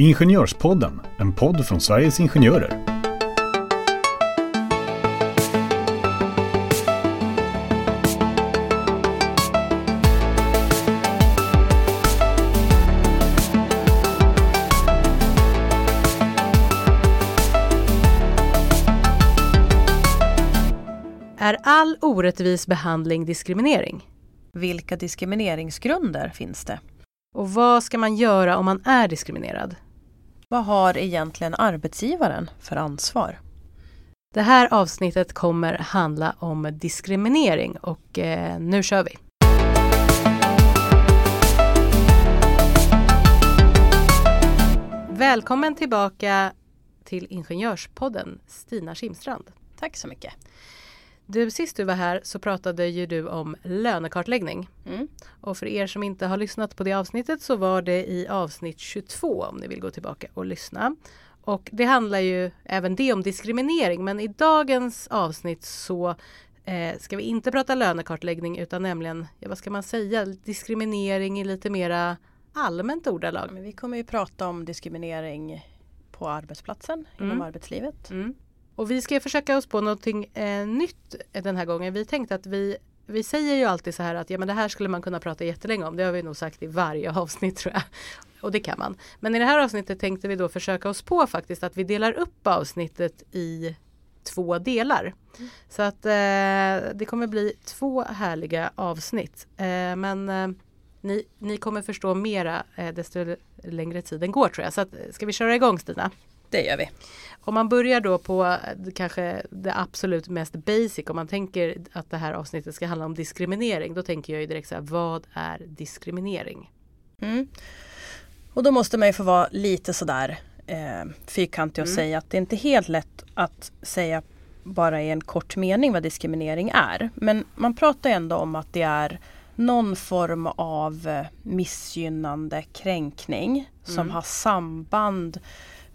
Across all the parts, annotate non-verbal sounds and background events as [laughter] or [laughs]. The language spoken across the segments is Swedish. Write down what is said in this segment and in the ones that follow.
Ingenjörspodden, en podd från Sveriges Ingenjörer. Är all orättvis behandling diskriminering? Vilka diskrimineringsgrunder finns det? Och vad ska man göra om man är diskriminerad? Vad har egentligen arbetsgivaren för ansvar? Det här avsnittet kommer handla om diskriminering och eh, nu kör vi! Välkommen tillbaka till Ingenjörspodden Stina Kimstrand. Tack så mycket. Du, sist du var här så pratade ju du om lönekartläggning. Mm. Och för er som inte har lyssnat på det avsnittet så var det i avsnitt 22 om ni vill gå tillbaka och lyssna. Och det handlar ju även det om diskriminering men i dagens avsnitt så eh, ska vi inte prata lönekartläggning utan nämligen, ja, vad ska man säga, diskriminering i lite mera allmänt ordalag. Men vi kommer ju prata om diskriminering på arbetsplatsen, Mm. inom arbetslivet. Mm. Och vi ska försöka oss på någonting eh, nytt den här gången. Vi tänkte att vi vi säger ju alltid så här att ja men det här skulle man kunna prata jättelänge om. Det har vi nog sagt i varje [laughs] avsnitt tror jag. Och det kan man. Men i det här avsnittet tänkte vi då försöka oss på faktiskt att vi delar upp avsnittet i två delar. Så att eh, det kommer bli två härliga avsnitt. Eh, men eh, ni, ni kommer förstå mera eh, desto längre tiden går tror jag. Så att, ska vi köra igång Stina? Det gör vi. Om man börjar då på eh, kanske det absolut mest basic, om man tänker att det här avsnittet ska handla om diskriminering, då tänker jag ju direkt så här, vad är diskriminering? Mm. Och då måste man ju få vara lite sådär eh, fyrkantig och Mm. säga att det är inte helt lätt att säga bara i en kort mening vad diskriminering är. Men man pratar ändå om att det är någon form av eh, missgynnande kränkning som Mm. har samband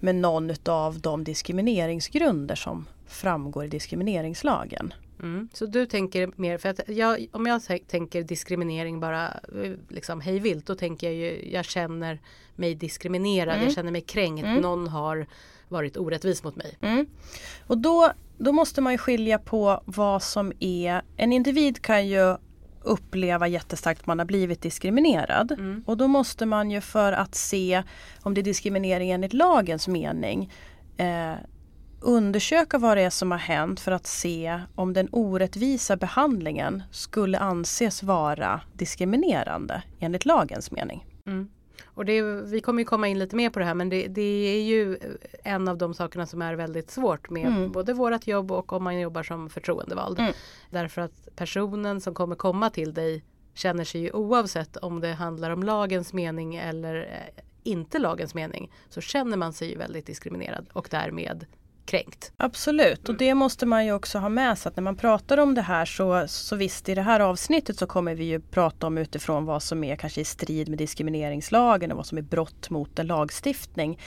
med någon av de diskrimineringsgrunder som framgår i diskrimineringslagen. Mm. Så du tänker mer, för att jag, om jag tän- tänker diskriminering bara eh, liksom hej vilt, då tänker jag ju, jag känner mig diskriminerad, Mm. jag känner mig kränkt, Mm. någon har varit orättvis mot mig. Mm. Och då, då måste man ju skilja på vad som är, en individ kan ju uppleva jättestarkt att man har blivit diskriminerad. Mm. Och då måste man ju för att se om det är diskriminering enligt lagens mening eh, undersöka vad det är som har hänt för att se om den orättvisa behandlingen skulle anses vara diskriminerande enligt lagens mening. Mm. Och det, vi kommer ju komma in lite mer på det här men det, det är ju en av de sakerna som är väldigt svårt med Mm. både vårt jobb och om man jobbar som förtroendevald. Mm. Därför att personen som kommer komma till dig känner sig ju oavsett om det handlar om lagens mening eller eh, inte lagens mening så känner man sig ju väldigt diskriminerad och därmed kränkt. Absolut och det måste man ju också ha med sig att när man pratar om det här så, så visst i det här avsnittet så kommer vi ju prata om utifrån vad som är kanske i strid med diskrimineringslagen och vad som är brott mot en lagstiftning.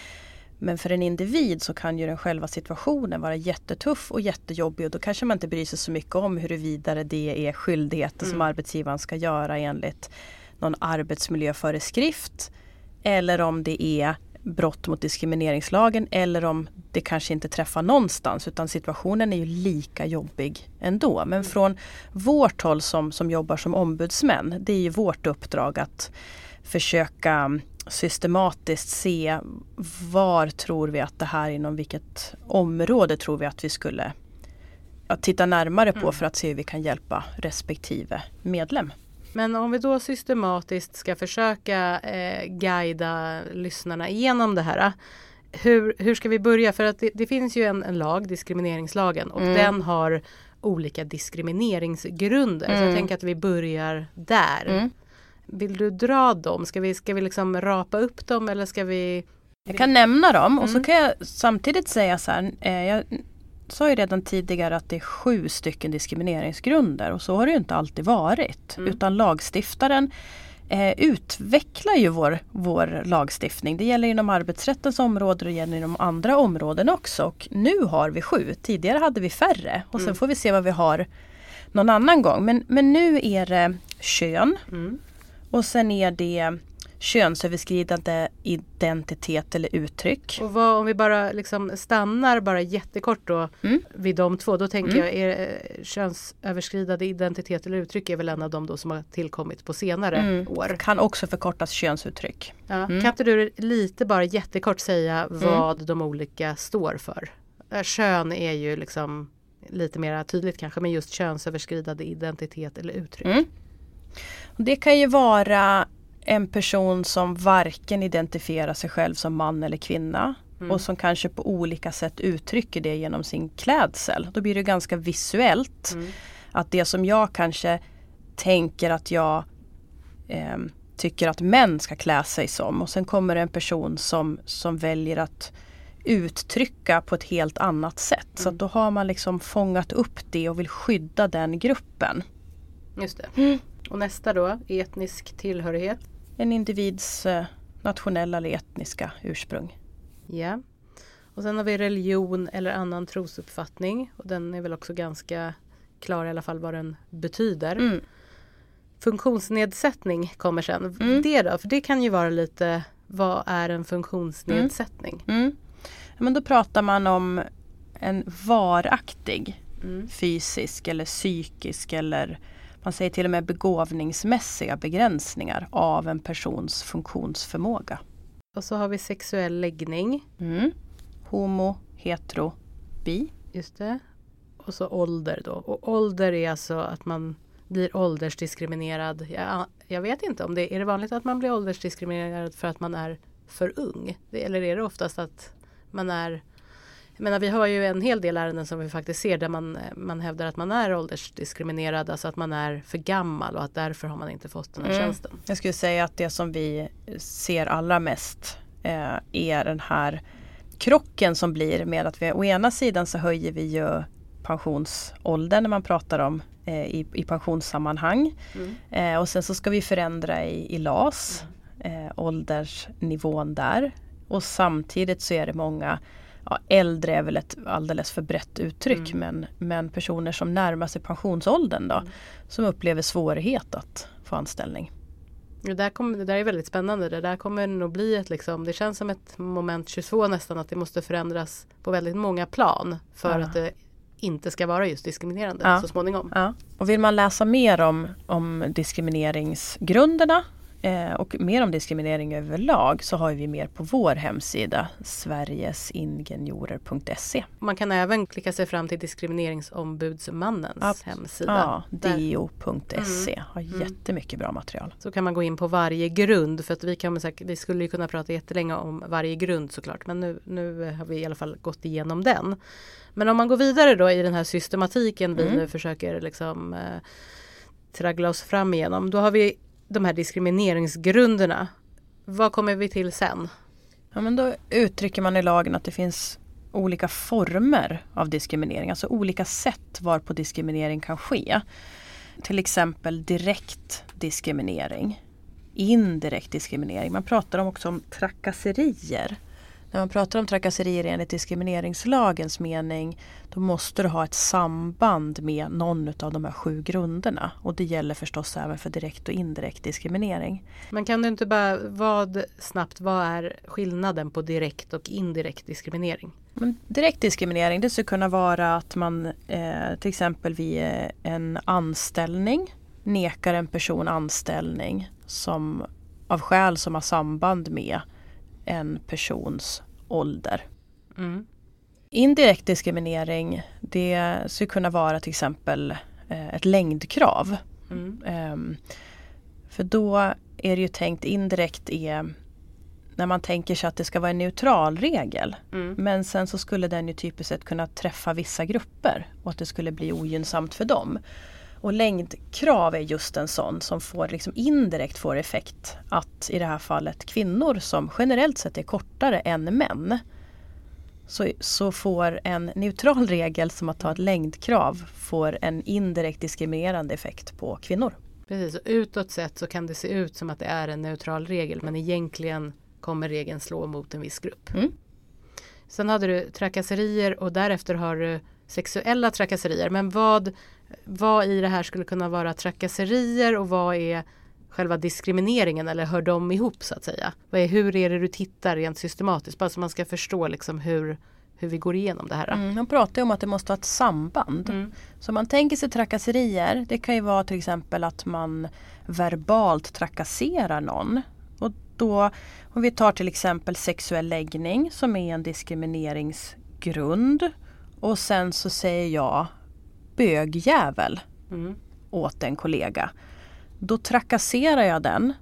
Men för en individ så kan ju den själva situationen vara jättetuff och jättejobbig och då kanske man inte bryr sig så mycket om huruvida det är skyldigheter som Mm. arbetsgivaren ska göra enligt någon arbetsmiljöföreskrift eller om det är brott mot diskrimineringslagen eller om det kanske inte träffar någonstans utan situationen är ju lika jobbig ändå. Men från vårt håll som, som jobbar som ombudsmän, det är ju vårt uppdrag att försöka systematiskt se var tror vi att det här inom vilket område tror vi att vi skulle att titta närmare på Mm. för att se hur vi kan hjälpa respektive medlem. Men om vi då systematiskt ska försöka eh, guida lyssnarna igenom det här. Hur, hur ska vi börja? För att det, det finns ju en, en lag, diskrimineringslagen, och Mm. den har olika diskrimineringsgrunder. Så jag Mm. tänker att vi börjar där. Vill du dra dem? Ska vi, ska vi liksom rapa upp dem eller ska vi? Jag kan nämna dem och så Mm. kan jag samtidigt säga så här. Eh, jag sa ju redan tidigare att det är sju stycken diskrimineringsgrunder och så har det ju inte alltid varit. Mm. Utan lagstiftaren eh, utvecklar ju vår, vår lagstiftning. Det gäller inom arbetsrättens område och det gäller inom andra områden också. Och nu har vi sju. Tidigare hade vi färre och sen Mm. får vi se vad vi har någon annan gång. Men, men nu är det kön Mm. och sen är det könsöverskridande identitet eller uttryck. Och vad, om vi bara liksom stannar bara jättekort då Mm. vid de två. Då tänker Mm. jag är, eh, könsöverskridande identitet eller uttryck är väl en av de då som har tillkommit på senare Mm. år. Kan också förkortas könsuttryck. Ja. Mm. Kan inte du lite bara jättekort säga vad de olika står för? Eh, Kön är ju liksom lite mer tydligt kanske men just könsöverskridande identitet eller uttryck. Mm. Det kan ju vara en person som varken identifierar sig själv som man eller kvinna Mm. och som kanske på olika sätt uttrycker det genom sin klädsel. Då blir det ganska visuellt. Mm. Att det som jag kanske tänker att jag ehm, tycker att män ska klä sig som och sen kommer det en person som, som väljer att uttrycka på ett helt annat sätt. Så att då har man liksom fångat upp det och vill skydda den gruppen. Just det. Mm. Och nästa då, etnisk tillhörighet. En individs eh, nationella eller etniska ursprung. Ja. Och sen har vi religion eller annan trosuppfattning. Och den är väl också ganska klar i alla fall vad den betyder. Mm. Funktionsnedsättning kommer sen. Mm. Det då? För det kan ju vara lite vad är en funktionsnedsättning? Mm. Ja, Men då pratar man om en varaktig Mm. fysisk eller psykisk eller man säger till och med begåvningsmässiga begränsningar av en persons funktionsförmåga. Och så har vi sexuell läggning. Mm. Homo, hetero, bi. Just det. Och så ålder då. Och ålder är alltså att man blir åldersdiskriminerad. Jag, jag vet inte om det är det vanligt att man blir åldersdiskriminerad för att man är för ung. Det, eller är det oftast att man är jag menar, vi har ju en hel del ärenden som vi faktiskt ser där man, man hävdar att man är åldersdiskriminerad, alltså att man är för gammal och att därför har man inte fått den här Mm. tjänsten. Jag skulle säga att det som vi ser allra mest eh, är den här krocken som blir med att vi å ena sidan så höjer vi ju pensionsåldern när man pratar om eh, i, i pensionssammanhang. Mm. Eh, och sen så ska vi förändra i, i LAS, eh, åldersnivån där. Och samtidigt så är det många, ja, äldre är väl ett alldeles för brett uttryck, Mm. men, men personer som närmar sig pensionsåldern då, Mm. som upplever svårighet att få anställning. Det där, kommer, det där är väldigt spännande. Det där kommer nog bli ett liksom, det känns som ett moment 22 nästan att det måste förändras på väldigt många plan för Ja. att det inte ska vara just diskriminerande Ja. så småningom. Ja. Och vill man läsa mer om, om diskrimineringsgrunderna och mer om diskriminering överlag så har vi mer på vår hemsida sverigesingenjorer.se. Man kan även klicka sig fram till Diskrimineringsombudsmannens Abs- hemsida. Ja, dio.se har Mm. jättemycket bra material. Så kan man gå in på varje grund för att vi, kan, vi skulle ju kunna prata jättelänge om varje grund såklart men nu, nu har vi i alla fall gått igenom den. Men om man går vidare då i den här systematiken vi Mm. nu försöker liksom eh, traggla oss fram igenom. Då har vi de här diskrimineringsgrunderna. Vad kommer vi till sen? Ja, men då uttrycker man i lagen att det finns olika former av diskriminering, alltså olika sätt varpå diskriminering kan ske. Till exempel direkt diskriminering, indirekt diskriminering. Man pratar också om trakasserier. När man pratar om trakasserier enligt diskrimineringslagens mening då måste du ha ett samband med någon av de här sju grunderna. Och det gäller förstås även för direkt och indirekt diskriminering. Men kan du inte bara, vad snabbt, vad är skillnaden på direkt och indirekt diskriminering? Men direkt diskriminering det skulle kunna vara att man eh, till exempel vid eh, en anställning nekar en person anställning som av skäl som har samband med en persons ålder. Mm. Indirekt diskriminering det skulle kunna vara till exempel eh, ett längdkrav. Mm. Ehm, för då är det ju tänkt indirekt är när man tänker sig att det ska vara en neutral regel. Mm. Men sen så skulle den ju typiskt sett kunna träffa vissa grupper och att det skulle bli ogynnsamt för dem. Och längdkrav är just en sån som får liksom indirekt får effekt att i det här fallet kvinnor som generellt sett är kortare än män så, så får en neutral [laughs] regel som att ha ett längdkrav får en indirekt diskriminerande effekt på kvinnor. Precis, och utåt sett så kan det se ut som att det är en neutral regel men egentligen kommer regeln slå mot en viss grupp. Mm. Sen hade du trakasserier och därefter har du sexuella trakasserier. Men vad, vad i det här skulle kunna vara trakasserier och vad är själva diskrimineringen eller hör de ihop så att säga? Vad är, hur är det du tittar rent systematiskt? Bara så man ska förstå liksom hur, hur vi går igenom det här. Mm, man pratar ju om att det måste vara ett samband. Mm. Så man tänker sig trakasserier. Det kan ju vara till exempel att man verbalt trakasserar någon. Och då, om vi tar till exempel sexuell läggning som är en diskrimineringsgrund. Och sen så säger jag bögjävel Mm. åt en kollega. Då trakasserar jag den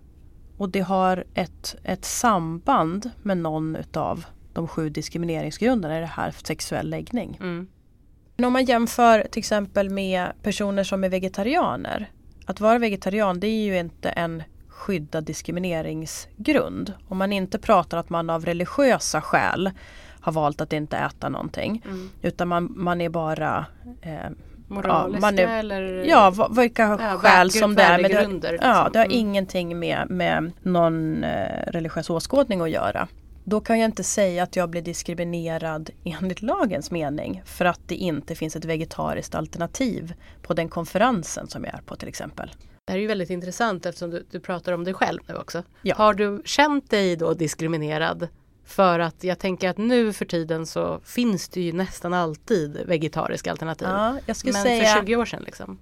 och det har ett, ett samband med någon utav de sju diskrimineringsgrunderna i det här sexuell läggning. Mm. Men om man jämför till exempel med personer som är vegetarianer. Att vara vegetarian det är ju inte en skyddad diskrimineringsgrund. Om man inte pratar att man av religiösa skäl har valt att inte äta någonting. Mm. Utan man, man är bara eh, Moraliska man är- eller? Ja, vilka Ja, skäl som det är. Men det, ja, liksom. det har Mm. ingenting med, med någon eh, religiös åskådning att göra. Då kan jag inte säga att jag blir diskriminerad enligt lagens mening för att det inte finns ett vegetariskt alternativ på den konferensen som jag är på till exempel. Det här är ju väldigt intressant eftersom du, du pratar om dig själv nu också. Ja. Har du känt dig då diskriminerad? För att jag tänker att nu för tiden så finns det ju nästan alltid vegetariska alternativ. Ja, jag skulle Men säga för 20 år sedan liksom.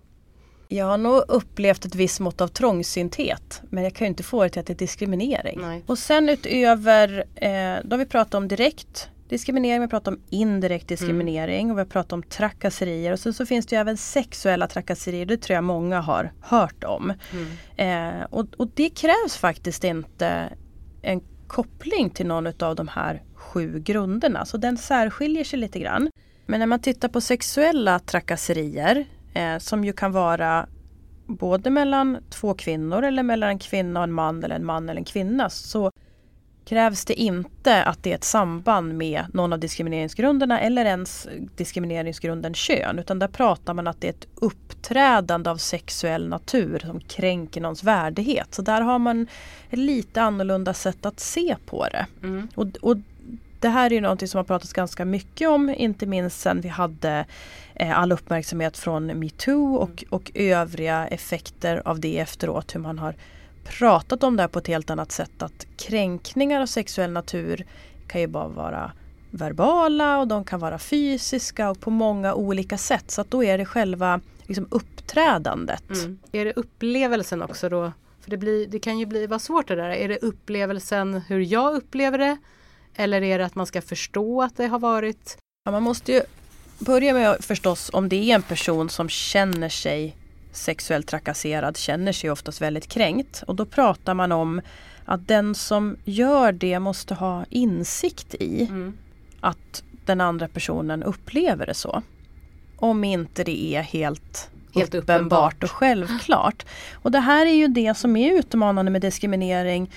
jag har nog upplevt ett visst mått av trångsynthet men jag kan ju inte få det till att det är diskriminering. Nej. Och sen utöver, eh, då har vi pratat om direkt diskriminering, vi har pratat om indirekt diskriminering och vi har pratat om trakasserier och sen så finns det ju även sexuella trakasserier, det tror jag många har hört om. Mm. Eh, och, och det krävs faktiskt inte en koppling till någon av de här sju grunderna, så den särskiljer sig lite grann. Men när man tittar på sexuella trakasserier eh, som ju kan vara både mellan två kvinnor eller mellan en kvinna och en man eller en man eller en kvinna så krävs det inte att det är ett samband med någon av diskrimineringsgrunderna eller ens diskrimineringsgrunden kön utan där pratar man att det är ett uppträdande av sexuell natur som kränker någons värdighet. Så där har man ett lite annorlunda sätt att se på det. Mm. Och, och det här är ju någonting som har pratats ganska mycket om, inte minst sen vi hade eh, all uppmärksamhet från metoo och, och övriga effekter av det efteråt. Hur man har pratat om det här på ett helt annat sätt. Att kränkningar av sexuell natur kan ju bara vara verbala och de kan vara fysiska och på många olika sätt. Så att då är det själva liksom, uppträdandet. Mm. Är det upplevelsen också då? För det, blir, det kan ju bli, vara svårt det där. Är det upplevelsen hur jag upplever det? Eller är det att man ska förstå att det har varit? Ja, man måste ju börja med förstås om det är en person som känner sig sexuellt trakasserad känner sig oftast väldigt kränkt. Och då pratar man om att den som gör det måste ha insikt i Mm. att den andra personen upplever det så. Om inte det är helt, Helt uppenbart uppenbart. och självklart. Och det här är ju det som är utmanande med diskriminering.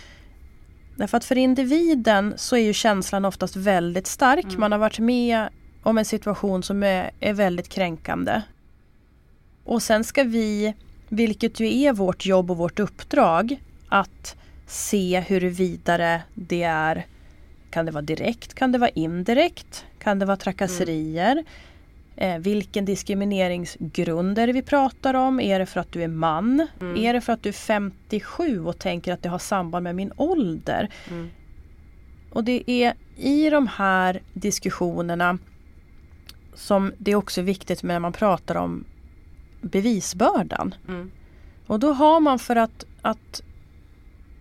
Därför att för individen så är ju känslan oftast väldigt stark. Mm. Man har varit med om en situation som är, är väldigt kränkande. Och sen ska vi, vilket ju är vårt jobb och vårt uppdrag, att se huruvida det är kan det vara direkt, kan det vara indirekt, kan det vara trakasserier? Eh, vilken diskrimineringsgrund är det vi pratar om? Är det för att du är man? Mm. Är det för att du är 57 och tänker att det har samband med min ålder? Mm. Och det är i de här diskussionerna som det är också viktigt när man pratar om bevisbördan. Mm. Och då har man för att, att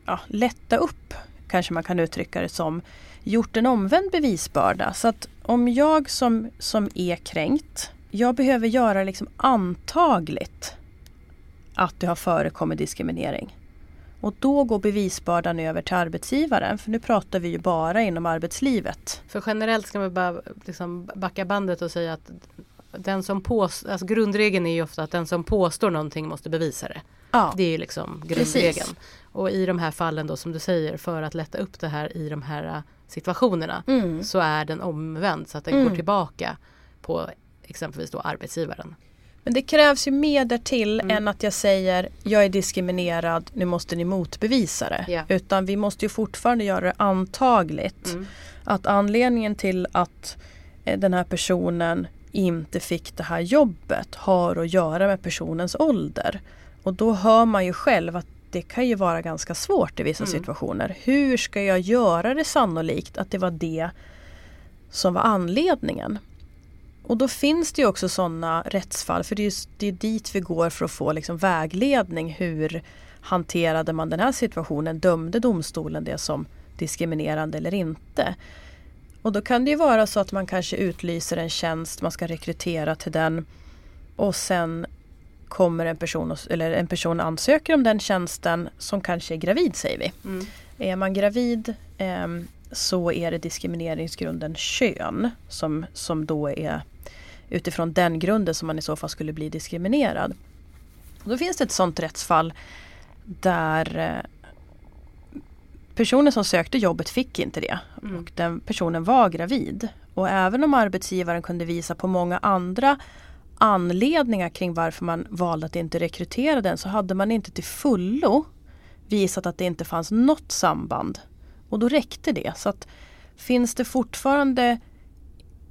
ja, lätta upp, kanske man kan uttrycka det som, gjort en omvänd bevisbörda. Så att om jag som, som är kränkt, jag behöver göra liksom antagligt att det har förekommit diskriminering. Och då går bevisbördan över till arbetsgivaren, för nu pratar vi ju bara inom arbetslivet. För generellt ska man bara liksom backa bandet och säga att den som påstår, alltså grundregeln är ju ofta att den som påstår någonting måste bevisa det. Ja, Det är ju liksom Precis. grundregeln. Och i de här fallen då som du säger för att lätta upp det här i de här äh, situationerna mm. så är den omvänd så att den Mm. går tillbaka på exempelvis då arbetsgivaren. Men det krävs ju mer därtill Mm. än att jag säger jag är diskriminerad, nu måste ni motbevisa det. Ja. Utan vi måste ju fortfarande göra det antagligt Mm. att anledningen till att eh, den här personen inte fick det här jobbet har att göra med personens ålder. Och då hör man ju själv att det kan ju vara ganska svårt i vissa mm. situationer. Hur ska jag göra det sannolikt att det var det som var anledningen? Och då finns det ju också sådana rättsfall, för det är, just, det är dit vi går för att få liksom vägledning. Hur hanterade man den här situationen? Dömde domstolen det som diskriminerande eller inte? Och då kan det ju vara så att man kanske utlyser en tjänst, man ska rekrytera till den och sen kommer en person, eller en person ansöker om den tjänsten som kanske är gravid säger vi. Mm. Är man gravid eh, så är det diskrimineringsgrunden kön som, som då är utifrån den grunden som man i så fall skulle bli diskriminerad. Då finns det ett sådant rättsfall där eh, personen som sökte jobbet fick inte det. Mm. Och den personen var gravid. Och även om arbetsgivaren kunde visa på många andra anledningar kring varför man valde att inte rekrytera den så hade man inte till fullo visat att det inte fanns något samband. Och då räckte det. Så att Finns det fortfarande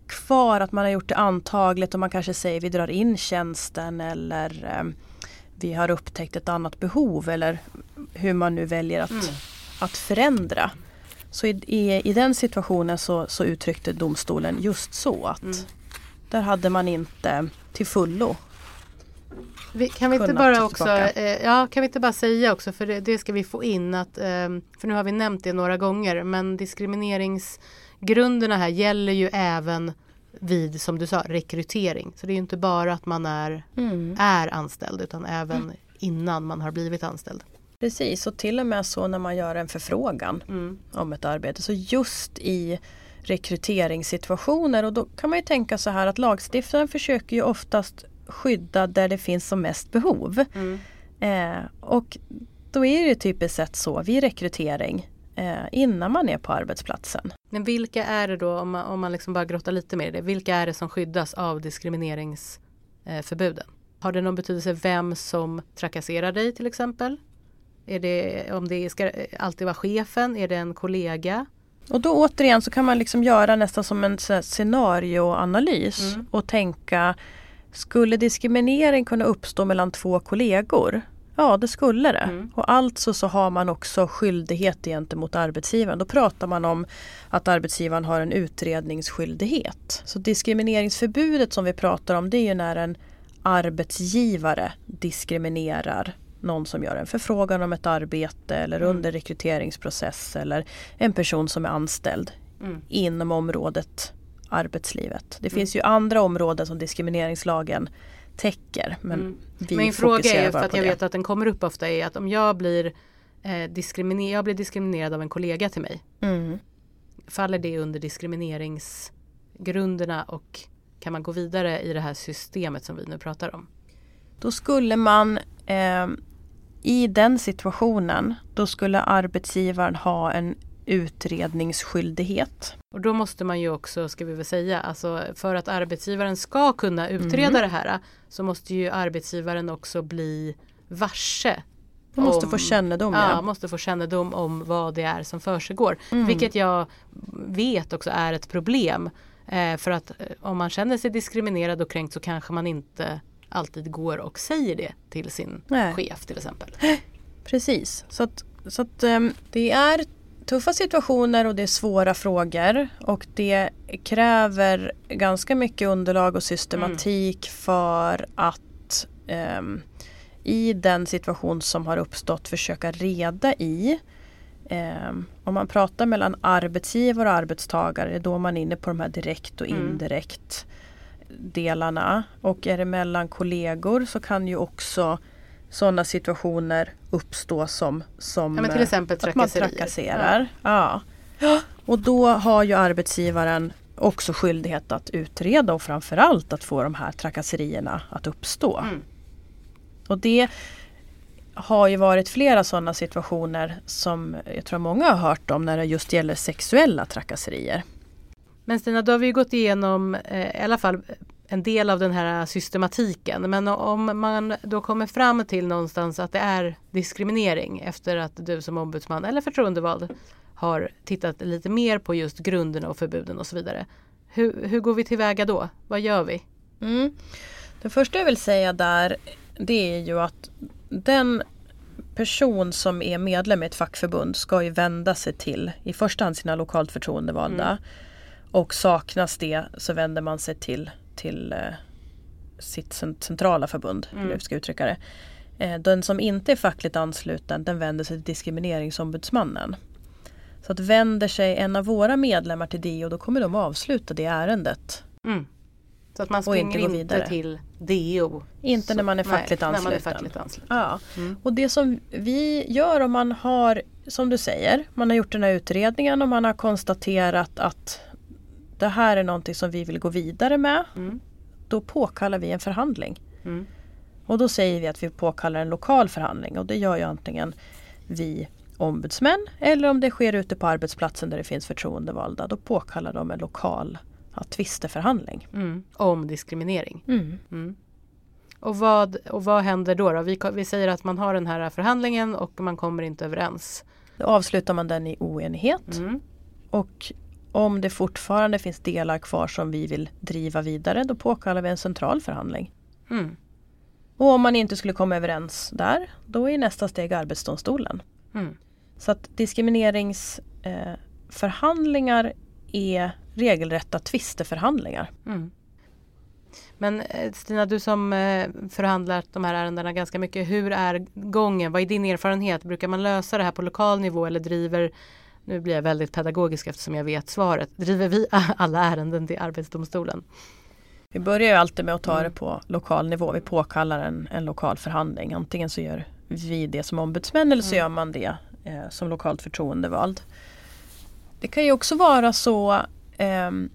kvar att man har gjort det antagligt och man kanske säger vi drar in tjänsten eller eh, vi har upptäckt ett annat behov eller hur man nu väljer att, mm. Att förändra. Så i, i, i, den situationen så, så uttryckte domstolen just så att mm. där hade man inte till fullo vi, kan vi inte bara också, eh, ja kan vi inte bara säga också för det, det ska vi få in att, eh, för nu har vi nämnt det några gånger men diskrimineringsgrunderna här gäller ju även vid, som du sa, rekrytering. Så det är inte bara att man är, mm. är anställd utan även mm. innan man har blivit anställd. Precis, och till och med så när man gör en förfrågan mm. om ett arbete. Så just i rekryteringssituationer och då kan man ju tänka så här att lagstiftaren försöker ju oftast skydda där det finns som mest behov. Mm. Eh, och då är det typiskt sett så vid rekrytering eh, innan man är på arbetsplatsen. Men vilka är det då, om man, om man liksom bara grottar lite mer i det, vilka är det som skyddas av diskrimineringsförbuden? Har det någon betydelse vem som trakasserar dig till exempel? Är det, om det ska alltid vara chefen, är det en kollega? Och då återigen så kan man liksom göra nästan som en scenarioanalys mm. och tänka Skulle diskriminering kunna uppstå mellan två kollegor? Ja, det skulle det. Mm. Och alltså så har man också skyldighet gentemot arbetsgivaren. Då pratar man om att arbetsgivaren har en utredningsskyldighet. Så diskrimineringsförbudet som vi pratar om det är ju när en arbetsgivare diskriminerar någon som gör en förfrågan om ett arbete eller mm. under rekryteringsprocess eller en person som är anställd mm. inom området arbetslivet. Det mm. finns ju andra områden som diskrimineringslagen täcker. Men mm. vi Min fråga är, för att jag det. vet att den kommer upp ofta, är att om jag blir, eh, diskriminer jag blir diskriminerad av en kollega till mig. Mm. Faller det under diskrimineringsgrunderna och kan man gå vidare i det här systemet som vi nu pratar om? Då skulle man eh, i den situationen då skulle arbetsgivaren ha en utredningsskyldighet. Och då måste man ju också, ska vi väl säga, alltså för att arbetsgivaren ska kunna utreda mm. det här så måste ju arbetsgivaren också bli varse. Man måste om, få kännedom. Ja, ja, måste få kännedom om vad det är som försiggår. Mm. Vilket jag vet också är ett problem. Eh, för att eh, om man känner sig diskriminerad och kränkt så kanske man inte alltid går och säger det till sin Nej. chef till exempel. [gasps] Precis, så att, så att um, det är tuffa situationer och det är svåra frågor och det kräver ganska mycket underlag och systematik mm. för att um, i den situation som har uppstått försöka reda i um, om man pratar mellan arbetsgivare och arbetstagare, det är då man är inne på de här direkt och mm. Delarna. Och är det mellan kollegor så kan ju också sådana situationer uppstå som, som ja, till exempel att man trakasserar. Ja. ja. Och då har ju arbetsgivaren också skyldighet att utreda och framförallt att få de här trakasserierna att uppstå. Mm. Och det har ju varit flera sådana situationer som jag tror många har hört om när det just gäller sexuella trakasserier. Men Stina, då har vi gått igenom eh, i alla fall en del av den här systematiken. Men om man då kommer fram till någonstans att det är diskriminering efter att du som ombudsman eller förtroendevald har tittat lite mer på just grunderna och förbuden och så vidare. Hur, hur går vi tillväga då? Vad gör vi? Mm. Det första jag vill säga där det är ju att den person som är medlem i ett fackförbund ska ju vända sig till i första hand sina lokalt förtroendevalda. Mm. Och saknas det så vänder man sig till, till eh, sitt cent- centrala förbund. Mm. Hur jag ska uttrycka det. Eh, den som inte är fackligt ansluten den vänder sig till diskrimineringsombudsmannen. Så att vänder sig en av våra medlemmar till DO då kommer de avsluta det ärendet. Mm. Så att man springer inte inte, till DO. Inte Så- när man är nej, fackligt När man är ansluten. fackligt ansluten. Ja. Mm. Och det som vi gör om man har, som du säger, man har gjort den här utredningen och man har konstaterat att det här är någonting som vi vill gå vidare med. Mm. Då påkallar vi en förhandling. Mm. Och då säger vi att vi påkallar en lokal förhandling och det gör ju antingen vi ombudsmän eller om det sker ute på arbetsplatsen där det finns förtroendevalda. Då påkallar de en lokal ja, tvisteförhandling. Mm. Om diskriminering. Mm. Mm. Och, vad, och vad händer då? då? Vi, vi säger att man har den här förhandlingen och man kommer inte överens. Då avslutar man den i oenighet. Mm. Och om det fortfarande finns delar kvar som vi vill driva vidare då påkallar vi en central förhandling. Mm. Och om man inte skulle komma överens där då är nästa steg Arbetsdomstolen. Mm. Så att diskrimineringsförhandlingar eh, är regelrätta tvisteförhandlingar. Mm. Men eh, Stina, du som eh, förhandlar de här ärendena ganska mycket. Hur är gången? Vad är din erfarenhet? Brukar man lösa det här på lokal nivå eller driver nu blir jag väldigt pedagogisk eftersom jag vet svaret. Driver vi [laughs] alla ärenden till Arbetsdomstolen? Vi börjar ju alltid med att ta Mm. det på lokal nivå. Vi påkallar en, en lokal förhandling. Antingen så gör vi det som ombudsmän eller så Mm. gör man det eh, som lokalt förtroendevald. Det kan ju också vara så, ehm,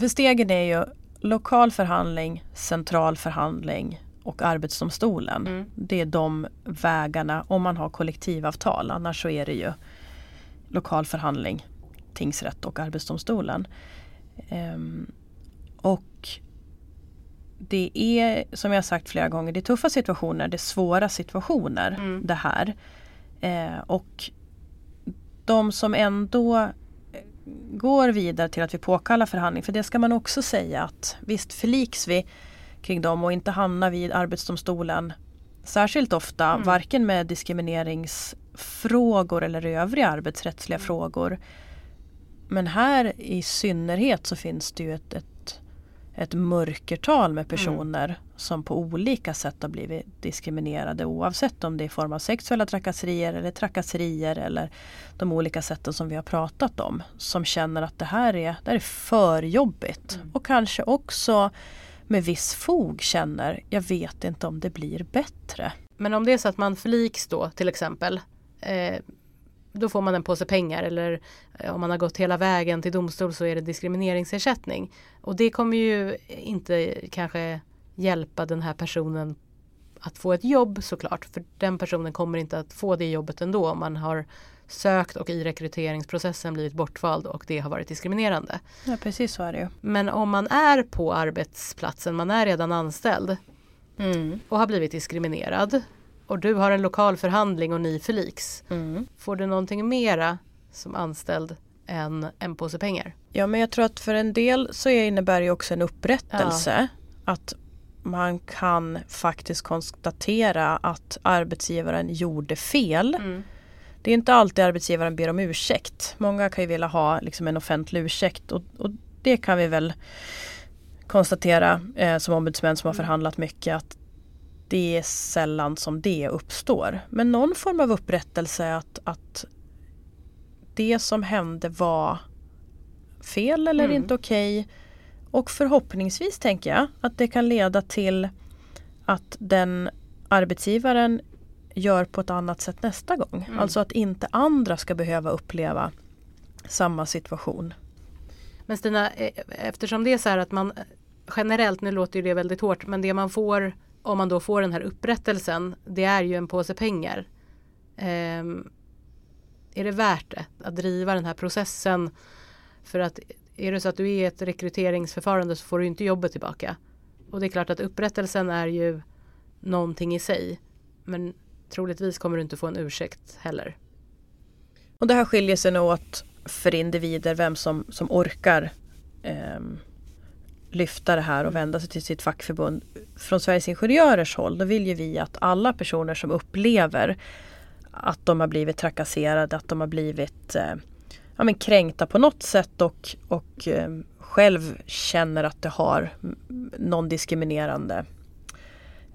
för stegen är ju lokal förhandling, central förhandling och Arbetsdomstolen. Mm. Det är de vägarna om man har kollektivavtal. Annars så är det ju lokal förhandling, tingsrätt och Arbetsdomstolen. Ehm, och det är, som jag sagt flera gånger, det är tuffa situationer, det är svåra situationer Mm. det här. Eh, och de som ändå eh, går vidare till att vi påkallar förhandling, för det ska man också säga att visst förliks vi kring dem och inte hamnar vid Arbetsdomstolen särskilt ofta, Mm. varken med diskrimineringsfrågor eller övriga arbetsrättsliga Mm. frågor. Men här i synnerhet så finns det ju ett, ett, ett mörkertal med personer som på olika sätt har blivit diskriminerade oavsett om det är i form av sexuella trakasserier eller trakasserier eller de olika sätten som vi har pratat om. Som känner att det här är, det här är för jobbigt. Mm. Och kanske också med viss fog känner, jag vet inte om det blir bättre. Men om det är så att man förliks då till exempel eh, då får man en påse pengar eller eh, om man har gått hela vägen till domstol så är det diskrimineringsersättning. Och det kommer ju inte kanske hjälpa den här personen att få ett jobb såklart. För den personen kommer inte att få det jobbet ändå om man har sökt och i rekryteringsprocessen blivit bortvald och det har varit diskriminerande. Ja precis så är det ju. Men om man är på arbetsplatsen, man är redan anställd Mm. och har blivit diskriminerad och du har en lokal förhandling och ni förliks. Mm. Får du någonting mera som anställd än en påse pengar? Ja men jag tror att för en del så innebär det också en upprättelse. Att man kan faktiskt konstatera att arbetsgivaren gjorde fel. Mm. Det är inte alltid arbetsgivaren ber om ursäkt. Många kan ju vilja ha liksom en offentlig ursäkt och, och det kan vi väl konstatera eh, som ombudsmän som har förhandlat mycket att det är sällan som det uppstår. Men någon form av upprättelse att, att det som hände var fel eller Mm. inte okej. Och förhoppningsvis tänker jag att det kan leda till att den arbetsgivaren gör på ett annat sätt nästa gång. Mm. Alltså att inte andra ska behöva uppleva samma situation. Men Stina, eh, eftersom det är så här att man generellt, nu låter ju det väldigt hårt, men det man får om man då får den här upprättelsen, det är ju en påse pengar. Eh, är det värt det att driva den här processen? För att är det så att du är i ett rekryteringsförfarande så får du inte jobbet tillbaka. Och det är klart att upprättelsen är ju någonting i sig. Men troligtvis kommer du inte få en ursäkt heller. Och det här skiljer sig nog åt för individer vem som, som orkar eh, lyfta det här och vända sig till sitt fackförbund. Från Sveriges Ingenjörers håll då vill ju vi att alla personer som upplever att de har blivit trakasserade, att de har blivit eh, ja, men kränkta på något sätt och, och eh, själv känner att det har någon diskriminerande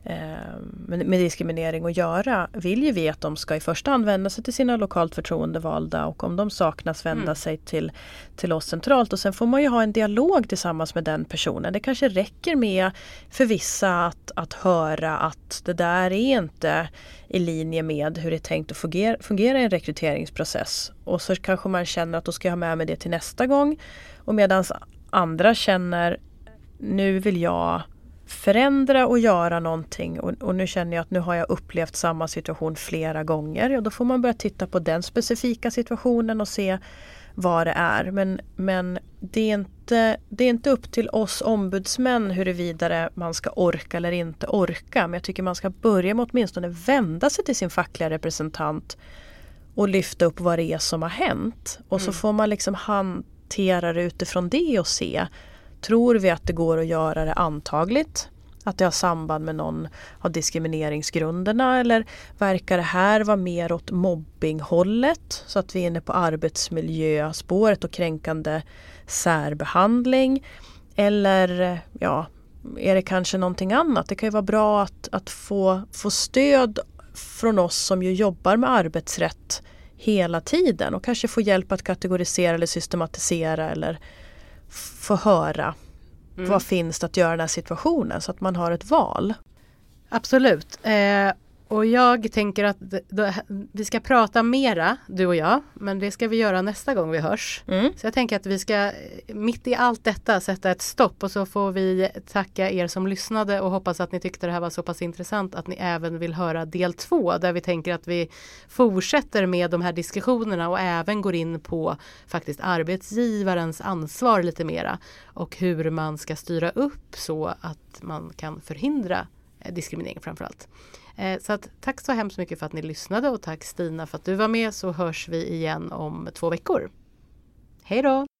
med, med diskriminering att göra vill ju vi att de ska i första hand vända sig till sina lokalt förtroendevalda och om de saknas vända mm. sig till, till oss centralt och sen får man ju ha en dialog tillsammans med den personen. Det kanske räcker med för vissa att, att höra att det där är inte i linje med hur det är tänkt att fungera, fungera i en rekryteringsprocess. Och så kanske man känner att då ska jag ha med mig det till nästa gång. Och medan andra känner nu vill jag förändra och göra någonting och, och, nu känner jag att nu har jag upplevt samma situation flera gånger. Och då får man börja titta på den specifika situationen och se vad det är. Men, men det, är inte, det är inte upp till oss ombudsmän huruvida man ska orka eller inte orka. Men jag tycker man ska börja med åtminstone vända sig till sin fackliga representant och lyfta upp vad det är som har hänt. Och mm. så får man liksom hantera det utifrån det och se Tror vi att det går att göra det antagligt? Att det har samband med någon av diskrimineringsgrunderna eller verkar det här vara mer åt mobbinghållet så att vi är inne på arbetsmiljöspåret och kränkande särbehandling? Eller ja, är det kanske någonting annat? Det kan ju vara bra att, att få, få stöd från oss som ju jobbar med arbetsrätt hela tiden och kanske få hjälp att kategorisera eller systematisera eller få höra mm. vad finns det att göra i den här situationen så att man har ett val. Absolut. Eh, och jag tänker att vi ska prata mera, du och jag, men det ska vi göra nästa gång vi hörs. Mm. Så jag tänker att vi ska mitt i allt detta sätta ett stopp och så får vi tacka er som lyssnade och hoppas att ni tyckte det här var så pass intressant att ni även vill höra del två där vi tänker att vi fortsätter med de här diskussionerna och även går in på faktiskt arbetsgivarens ansvar lite mera och hur man ska styra upp så att man kan förhindra diskriminering framförallt. Eh, Eh, så att, tack så hemskt mycket för att ni lyssnade och tack Stina för att du var med så hörs vi igen om två veckor. Hej då!